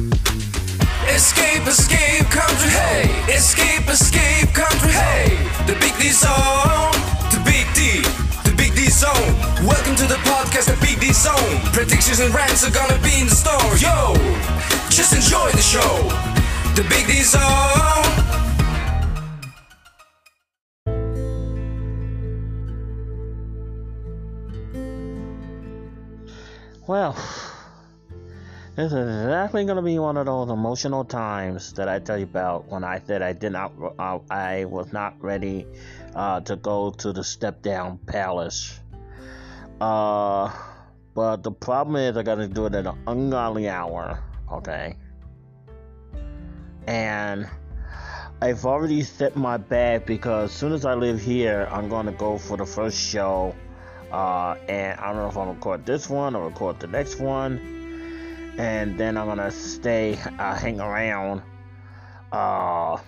Escape, escape, country, hey! Escape, escape, country, hey! The Big D Zone, the Big D, the Big D Zone. Welcome to the podcast, the Big D Zone. Predictions and rants are gonna be in the store, yo! Just enjoy the show, the Big D Zone. Well, this is exactly going to be one of those emotional times that I tell you about when I said I did not, uh, I was not ready uh, to go to the step down palace. Uh, but the problem is I got to do it at an ungodly hour. Okay, and I've already set my bag because as soon as I leave here, I'm going to go for the first show. Uh, and I don't know if I'm going to record this one or record the next one. And then I'm gonna stay, uh, hang around. Uh,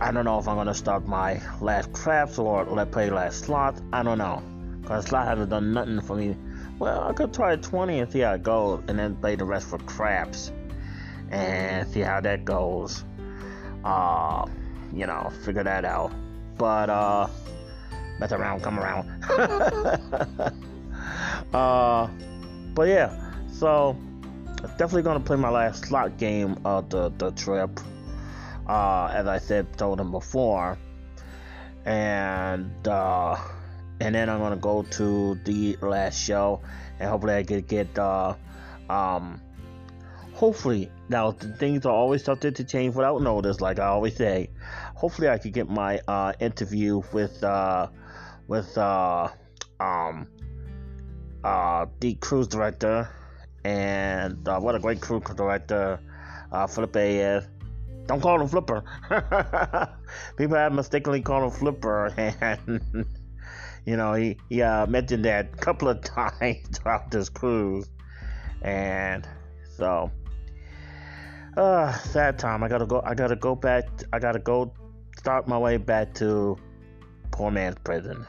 I don't know if I'm gonna start my last craps or let play last slots. I don't know, cause slot hasn't done nothing for me. Well, I could try 20 and see how it goes, and then play the rest for craps and see how that goes. Uh, you know, figure that out. But uh mess around, come around. uh, but yeah, so definitely gonna play my last slot game of the the trip. Uh, as I said, told him before, and uh, and then I'm gonna go to the last show, and hopefully I can get uh, um, hopefully now things are always subject to change without notice, like I always say. Hopefully I could get my uh, interview with uh, with uh, um, uh, the cruise director, and uh, what a great crew director uh, Felipe is. Don't call him Flipper. People have mistakenly called him Flipper, and you know he he uh, mentioned that a couple of times throughout this cruise, and so uh, sad time. I gotta go. I gotta go back. I gotta go start my way back to poor man's prison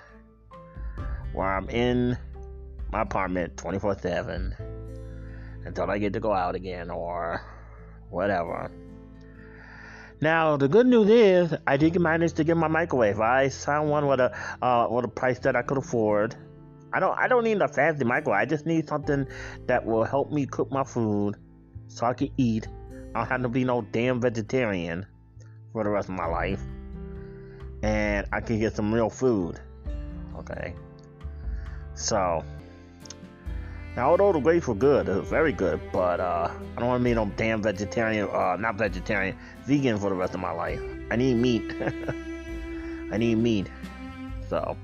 where I'm in my apartment 24 7 until I get to go out again or whatever. Now the good news is I did manage to get my microwave. I found one with a uh, with a price that I could afford. I don't I don't need a fancy microwave. I just need something that will help me cook my food so I can eat. I don't have to be no damn vegetarian for the rest of my life. And I can get some real food. Okay. So now, although the grapes were good, very good, but uh, I don't want to be no damn vegetarian, uh, not vegetarian, vegan for the rest of my life. I need meat. I need meat. So,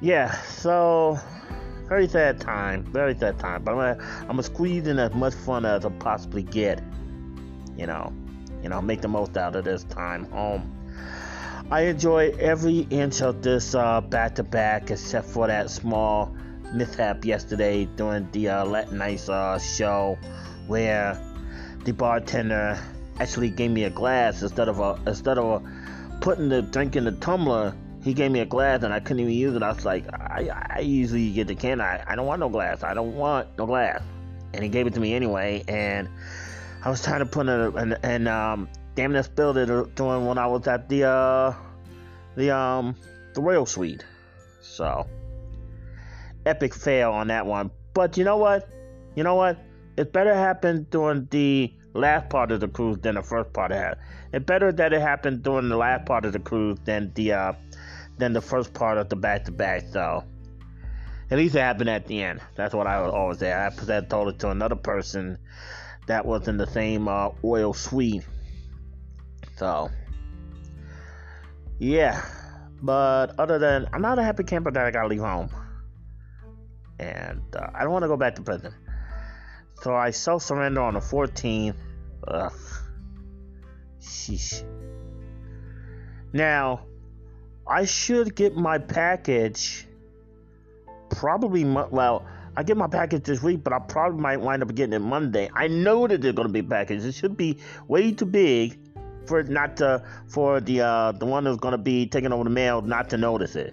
yeah, so very sad time, very sad time. But I'm gonna, I'm gonna squeeze in as much fun as I possibly get. You know, you know, make the most out of this time home. I enjoy every inch of this back to back, except for that small mishap yesterday during the uh, Latin Nights uh, show, where the bartender actually gave me a glass instead of a instead of a, putting the drink in the tumbler. He gave me a glass and I couldn't even use it. I was like, I, I usually get the can. I, I don't want no glass. I don't want no glass. And he gave it to me anyway. And I was trying to put it and and um damn near spilled it during when I was at the uh the um the royal suite. So epic fail on that one. But you know what? You know what? It better happen during the last part of the cruise than the first part of it. It better that it happened during the last part of the cruise than the uh than the first part of the back to back. So at least it happened at the end. That's what I would always say. I told it to another person that was in the same uh, oil suite. So, yeah. But other than, I'm not a happy camper that I gotta leave home. And uh, I don't want to go back to prison. So I self surrender on the 14th. Ugh. Sheesh. Now, I should get my package probably, well, I get my package this week, but I probably might wind up getting it Monday. I know that they're going to be packaged. It should be way too big for not to for the uh, the one that's going to be taking over the mail not to notice it.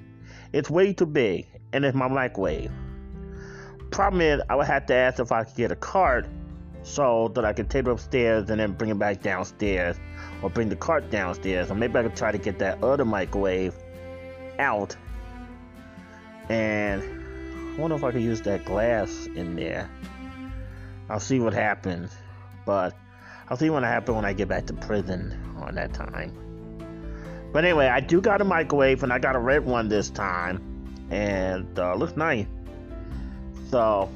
It's way too big, and it's my microwave. Problem is, I would have to ask if I could get a cart so that I could take it upstairs and then bring it back downstairs, or bring the cart downstairs, or maybe I could try to get that other microwave out. And I wonder if I could use that glass in there. I'll see what happens, but I'll see what happens when I get back to prison on that time. But anyway, I do got a microwave, and I got a red one this time, and uh, looks nice. So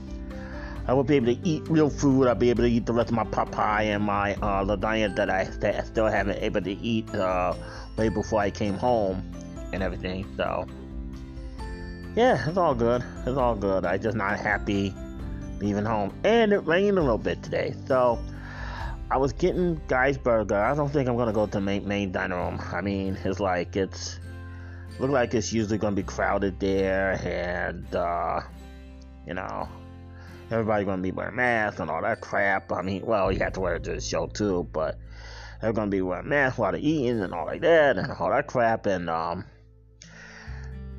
I will be able to eat real food. I'll be able to eat the rest of my pot pie and my uh, lasagna that I, that I still haven't able to eat uh, way before I came home and everything. So yeah, it's all good. It's all good. I just not happy leaving home, and it rained a little bit today. So I was getting Guy's Burger. I don't think I'm gonna go to main, main dining room. I mean, it's like it's look like it's usually gonna be crowded there, and uh, you know, everybody gonna be wearing masks and all that crap. I mean, well, you have to wear it to the show too, but they're gonna be wearing masks while they're eating and all like that and all that crap. And um,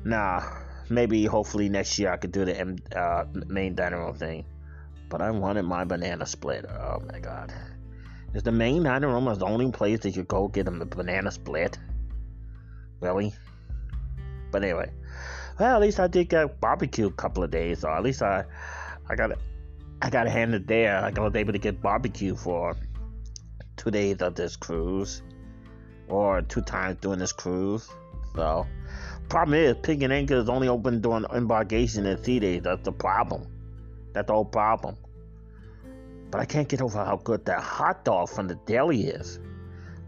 nah, maybe hopefully next year I could do the uh, main dining room thing. But I wanted my banana split. Oh my god. Is the main dining room is the only place that you go get a banana split? Really? But anyway, well, at least I did get barbecue a couple of days, so at least I, I got, I got handed there. I was able to get barbecue for two days of this cruise, or two times during this cruise. So, problem is, Pig and Anchor is only open during embarkation and sea days. That's the problem. That's the whole problem. But I can't get over how good that hot dog from the deli is.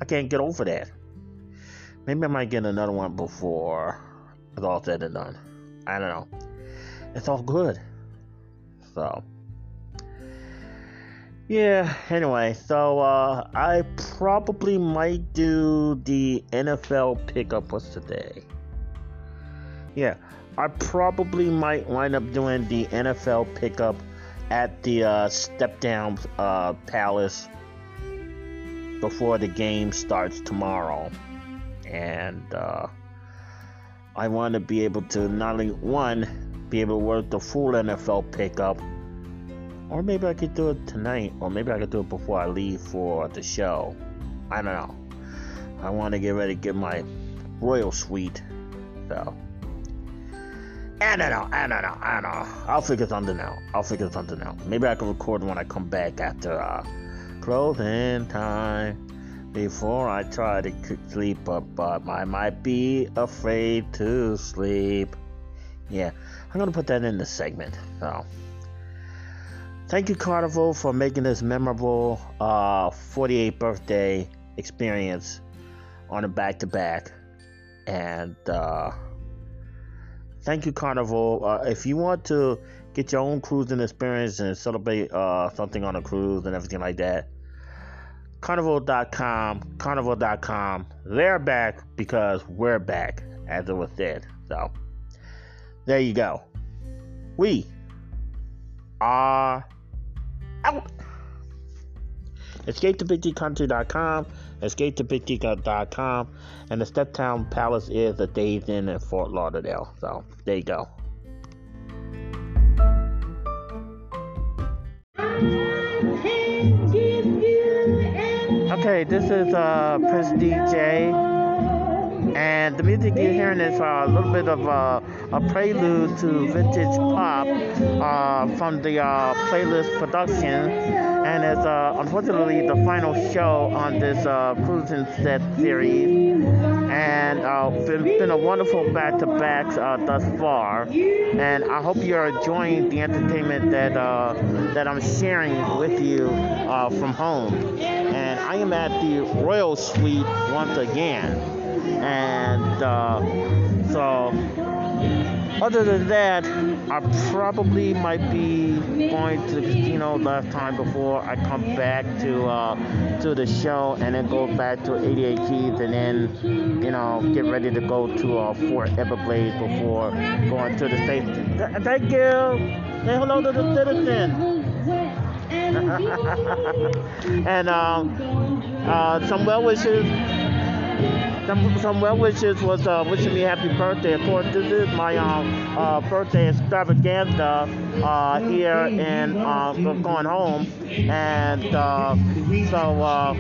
I can't get over that. Maybe I might get another one before it's all said and done. I don't know. It's all good. So. Yeah, anyway, so uh, I probably might do the NFL pickup. What's today? Yeah, I probably might wind up doing the NFL pickup at the uh, Step Down uh, Palace before the game starts tomorrow. And uh, I want to be able to not only one be able to work the full NFL pickup, or maybe I could do it tonight, or maybe I could do it before I leave for the show. I don't know. I want to get ready to get my royal suite, so. I don't know, I don't know, I don't know. I'll figure something out. I'll figure something out. Maybe I can record when I come back after uh, closing time before I try to sleep, but, but I might be afraid to sleep. Yeah, I'm gonna put that in the segment. So, thank you, Carnival, for making this memorable uh, 48th birthday experience on a back to back. And uh, thank you, Carnival. Uh, if you want to get your own cruising experience and celebrate uh, something on a cruise and everything like that, carnival.com, carnival.com. They're back because we're back, as it was said. So, there you go. We are out. Escape to BigDCountry.com, escape to BigD.com, and the Steptown Palace is a Days Inn in Fort Lauderdale. So, there you go. Okay, this is uh, Prince DJ, and the music you're hearing is uh, a little bit of uh, a prelude to vintage pop uh, from the uh, playlist production, and it's uh, unfortunately the final show on this cruising set series, and it's been, been a wonderful back-to-back thus far, and I hope you're enjoying the entertainment that that I'm sharing with you from home. And I am at the Royal Suite once again. And uh, so, other than that, I probably might be going to the casino last time before I come back to uh, to the show and then go back to 88 Keys and then, you know, get ready to go to uh, Port Everglades before going to the station. Thank you. Say hello to the citizens. and um, uh, some well wishes some, some well wishes was uh, wishing me happy birthday. Of course, this is my um, uh, birthday extravaganza uh, here and uh, going home, and uh, so uh,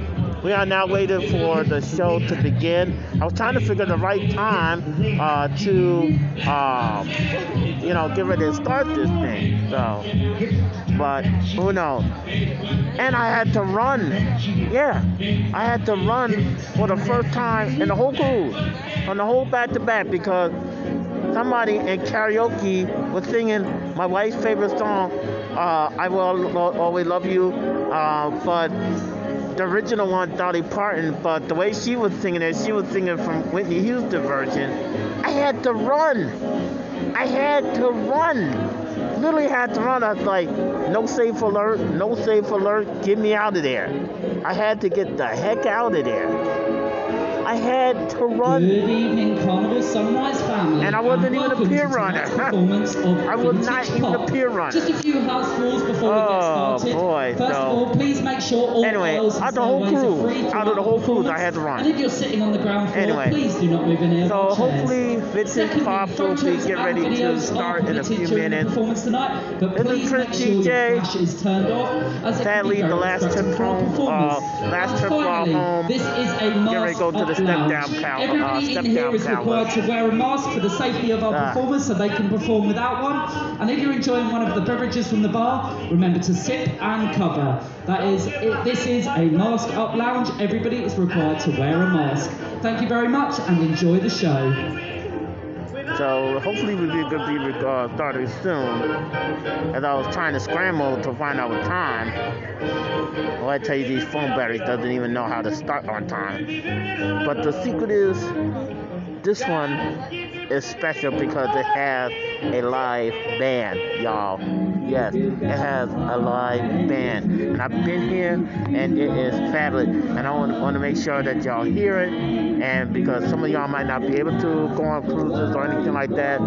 we are now waiting for the show to begin. I was trying to figure the right time uh, to, um, you know, get ready to start this thing. So, but who knows? And I had to run. Yeah, I had to run for the first time in the whole cruise, on the whole back to back, because somebody in karaoke was singing my wife's favorite song, uh, "I Will Always Love You," uh, but the original one, Dolly Parton, but the way she was singing it, she was singing from Whitney Houston version. I had to run. I had to run. Literally had to run. I was like, no safe alert, no safe alert, get me out of there. I had to get the heck out of there. I had to run. Good evening, Carnival Sunrise family. And I wasn't even a peer runner. I was not even a peer runner. Just a few house rules before oh, we get started. boy. First so, of all, please make sure all anyway, out the whole cruise, out of the whole cruise, I had to run. And if you're sitting on the ground floor, anyway, please do not move any of So hopefully. Vintage Pop will be get ready to start in a few permitted during the minutes. Performance tonight, but This is make sure DJ. is turned off. As Sadly, the last trip home, uh, last And trip while home, This is a ready to go to the step down uh, Everybody step in here down is required to wear a mask for the safety of our Ah. performers so they can perform without one. And if you're enjoying one of the beverages from the bar, remember to sip and cover. That is, it, this is a mask up lounge. Everybody is required to wear a mask. Thank you very much and enjoy the show. So hopefully we'll be good to be uh, starting soon. As I was trying to scramble to find out what time. Well, I tell you, these phone batteries doesn't even know how to start on time. But the secret is, this one is special because it has a live band, y'all. Yes, it has a live band. And I've been here and it is fabulous. And I want, want to make sure that y'all hear it. And because some of y'all might not be able to go on cruises or anything like that,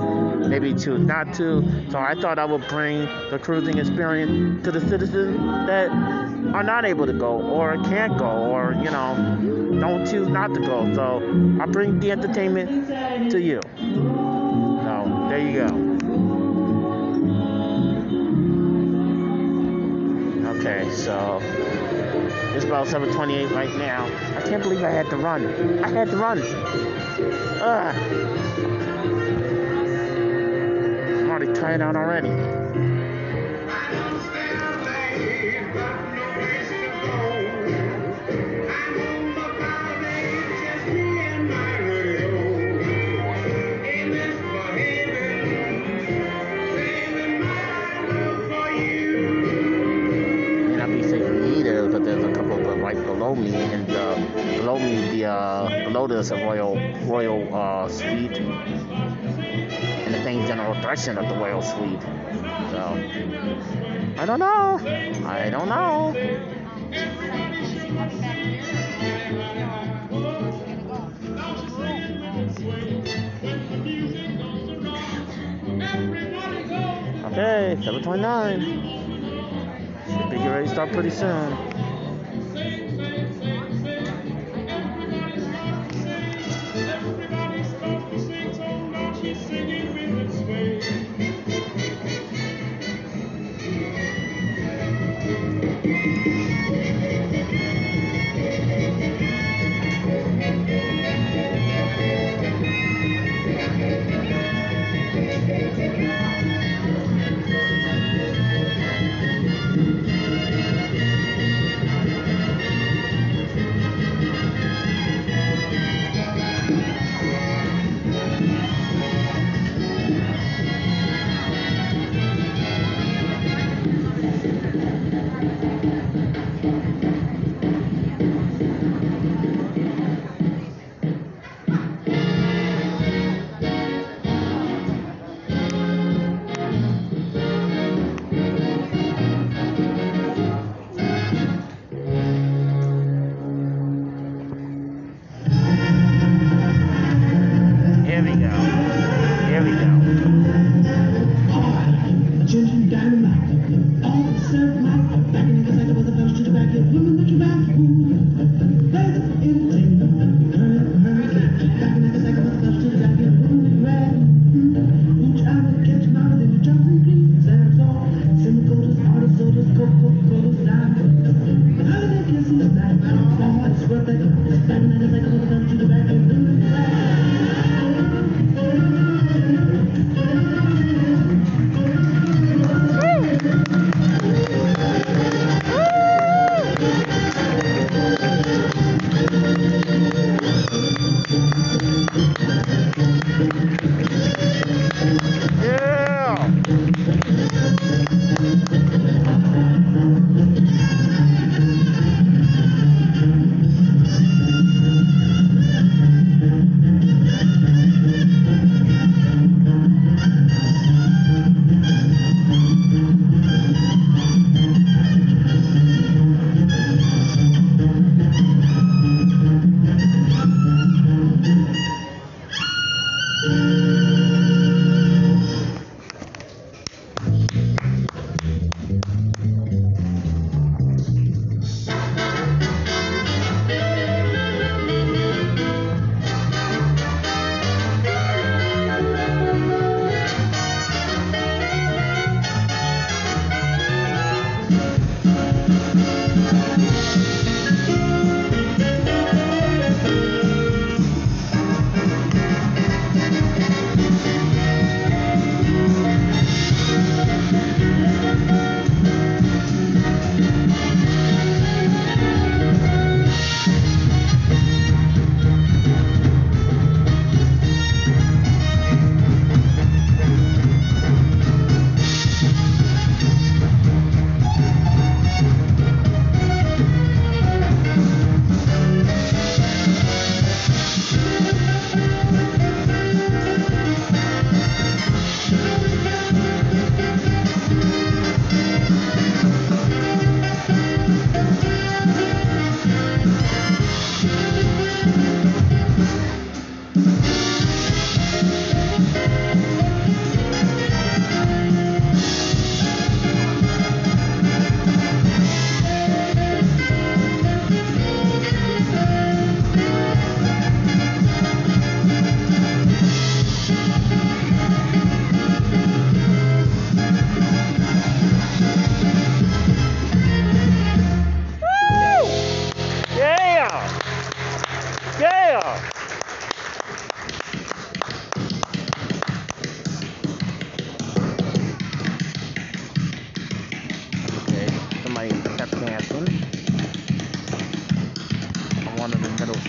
maybe choose not to. So I thought I would bring the cruising experience to the citizens that are not able to go or can't go or, you know, don't choose not to go. So I bring the entertainment to you. So there you go. Okay, so it's about 7:28 right now. I can't believe I had to run. I had to run. Ugh. I'm already tired out already. Below me, and uh, below me, the uh, below a royal royal uh, suite, and the thing general direction of the royal suite. So I don't know. I don't know. Okay, 729. Should be ready to start pretty soon.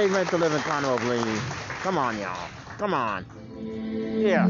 They rent to live in Conroe, please. Come on, y'all. Come on. Yeah.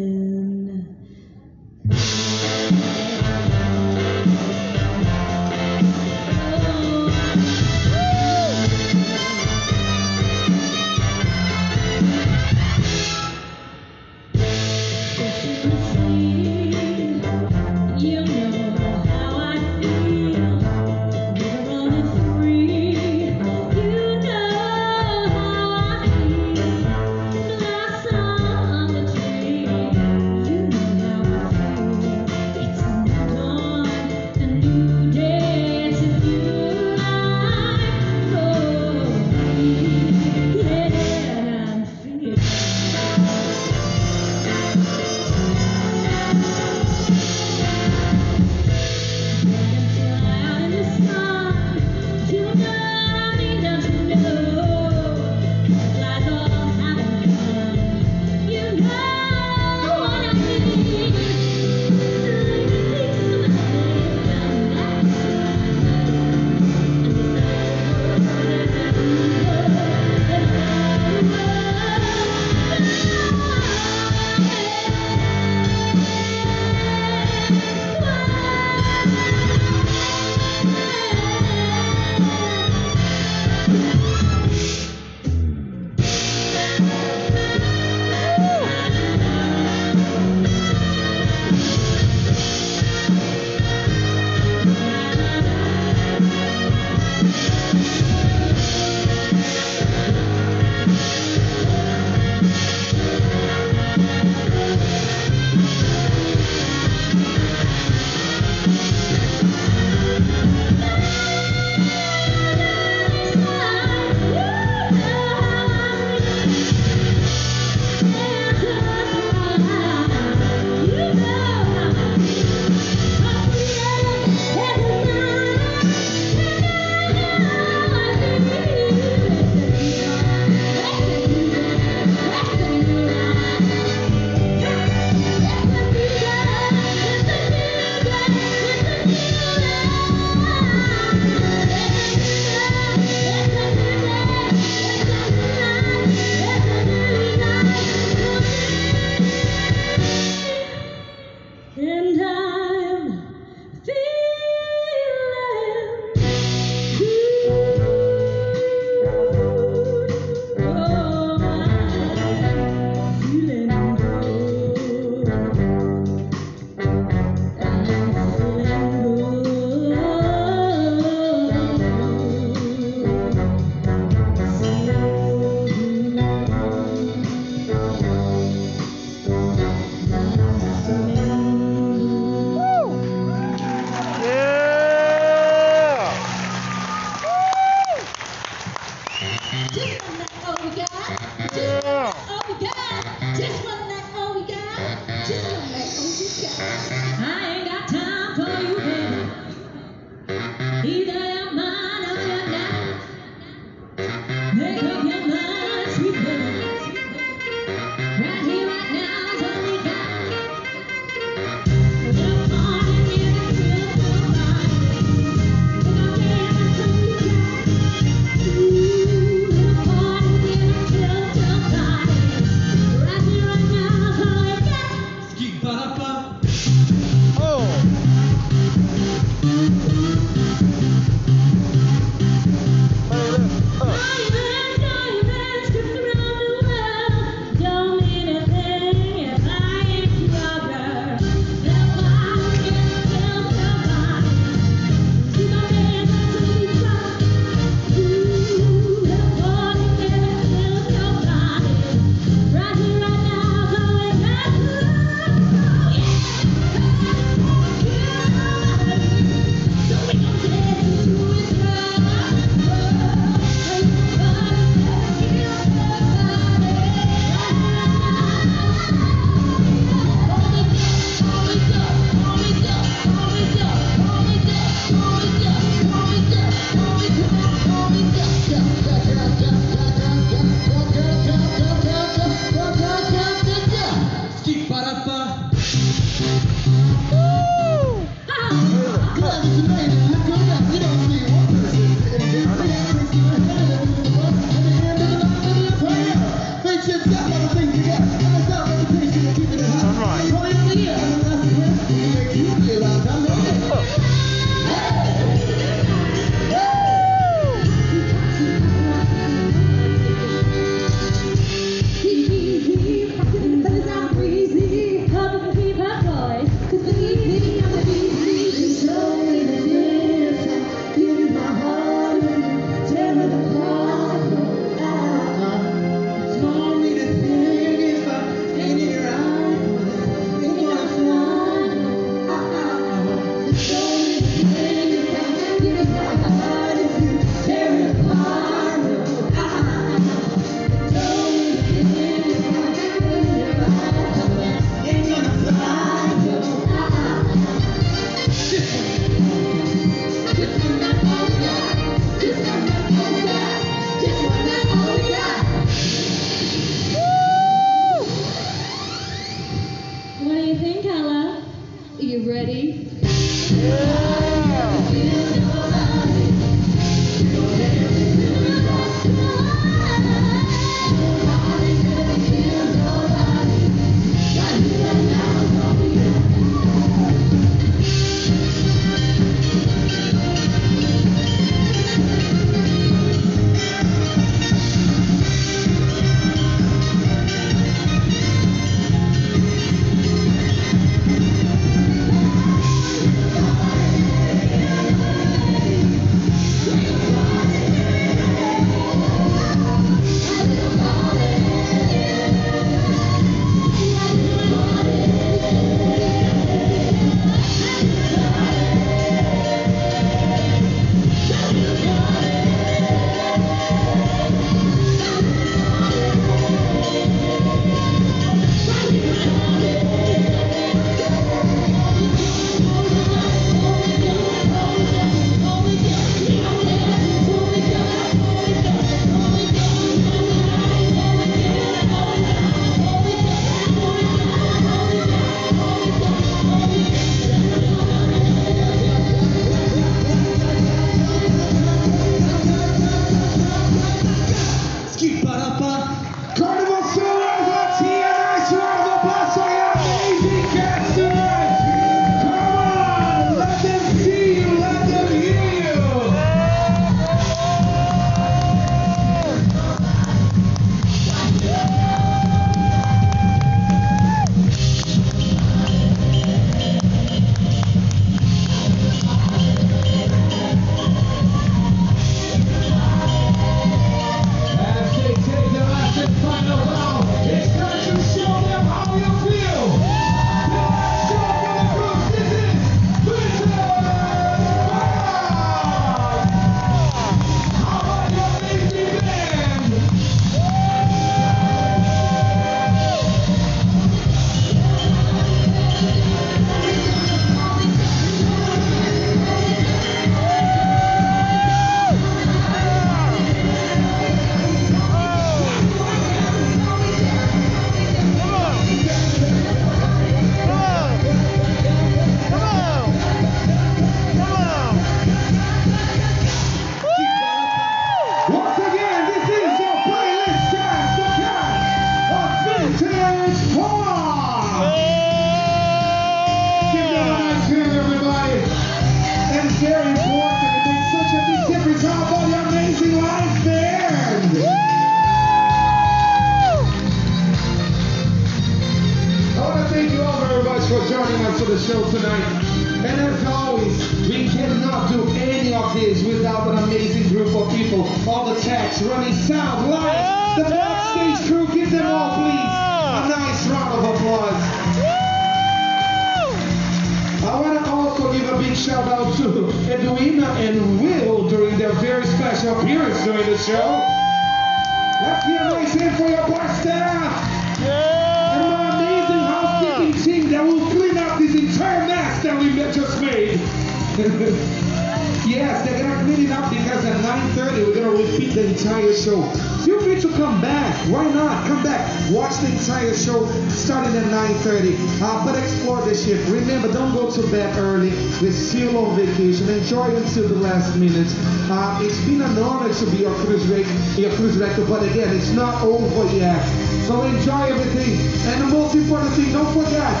Remember, don't go to bed early. We're still on vacation. Enjoy until the last minute. Uh, it's been an honor to be your cruise rec- your cruise director, but again, it's not over yet. So enjoy everything. And the most important thing, don't forget.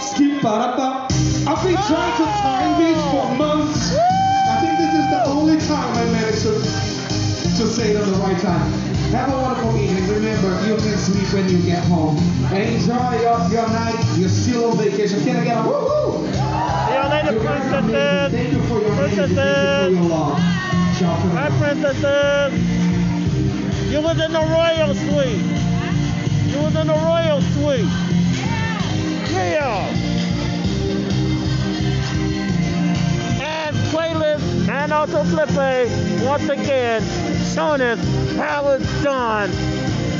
Skip. I've been trying to time this for months. I think this is the only time I managed to, to say it on the right time. Have a wonderful evening. Remember, you can sleep when you get home. Enjoy your, your night. You're still on vacation. Can I get a woo-hoo? See you later, You guys are amazing. princesses. Thank you for your amazing. Thank you for your love. Hi, princesses. You was in the royal suite. You was in the royal suite. Yeah. And playlist and also Flippy once again showing us done.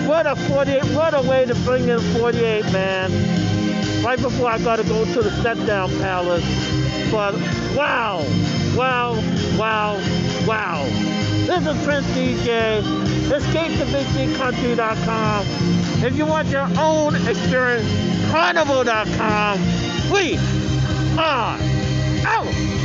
What a 48, what a way to bring in 48, man. Right before I gotta go to the set down palace. But wow, wow, wow, Wow. This is Prince DJ. EscapeTheBigDCountry.com. If you want your own experience, Carnival.com. We are out.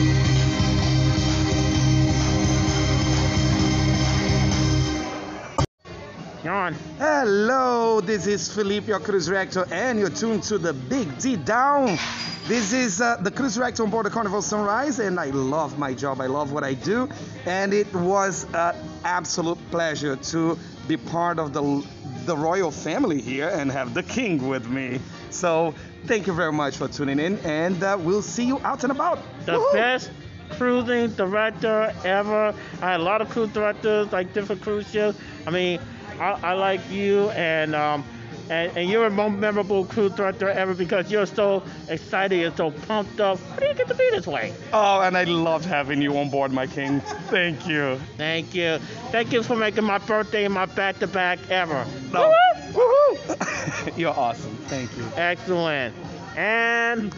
Hello, this is Felipe, your cruise director, and you're tuned to the Big D Down. This is uh, the cruise director on board the Carnival Sunrise, and I love my job. I love what I do, and it was an absolute pleasure to be part of the the royal family here and have the king with me. So thank you very much for tuning in, and uh, we'll see you out and about. the Woohoo! best cruising director ever. I had a lot of cruise directors, like different cruise ships. I mean, I, I like you, and um, and, and you're a most memorable crew director ever because you're so excited, you're so pumped up. How do you get to be this way? Oh, and I loved having you on board, my king. Thank you. Thank you. Thank you for making my birthday my back-to-back ever. No. Woo-hoo! Woohoo! You're awesome. Thank you. Excellent. And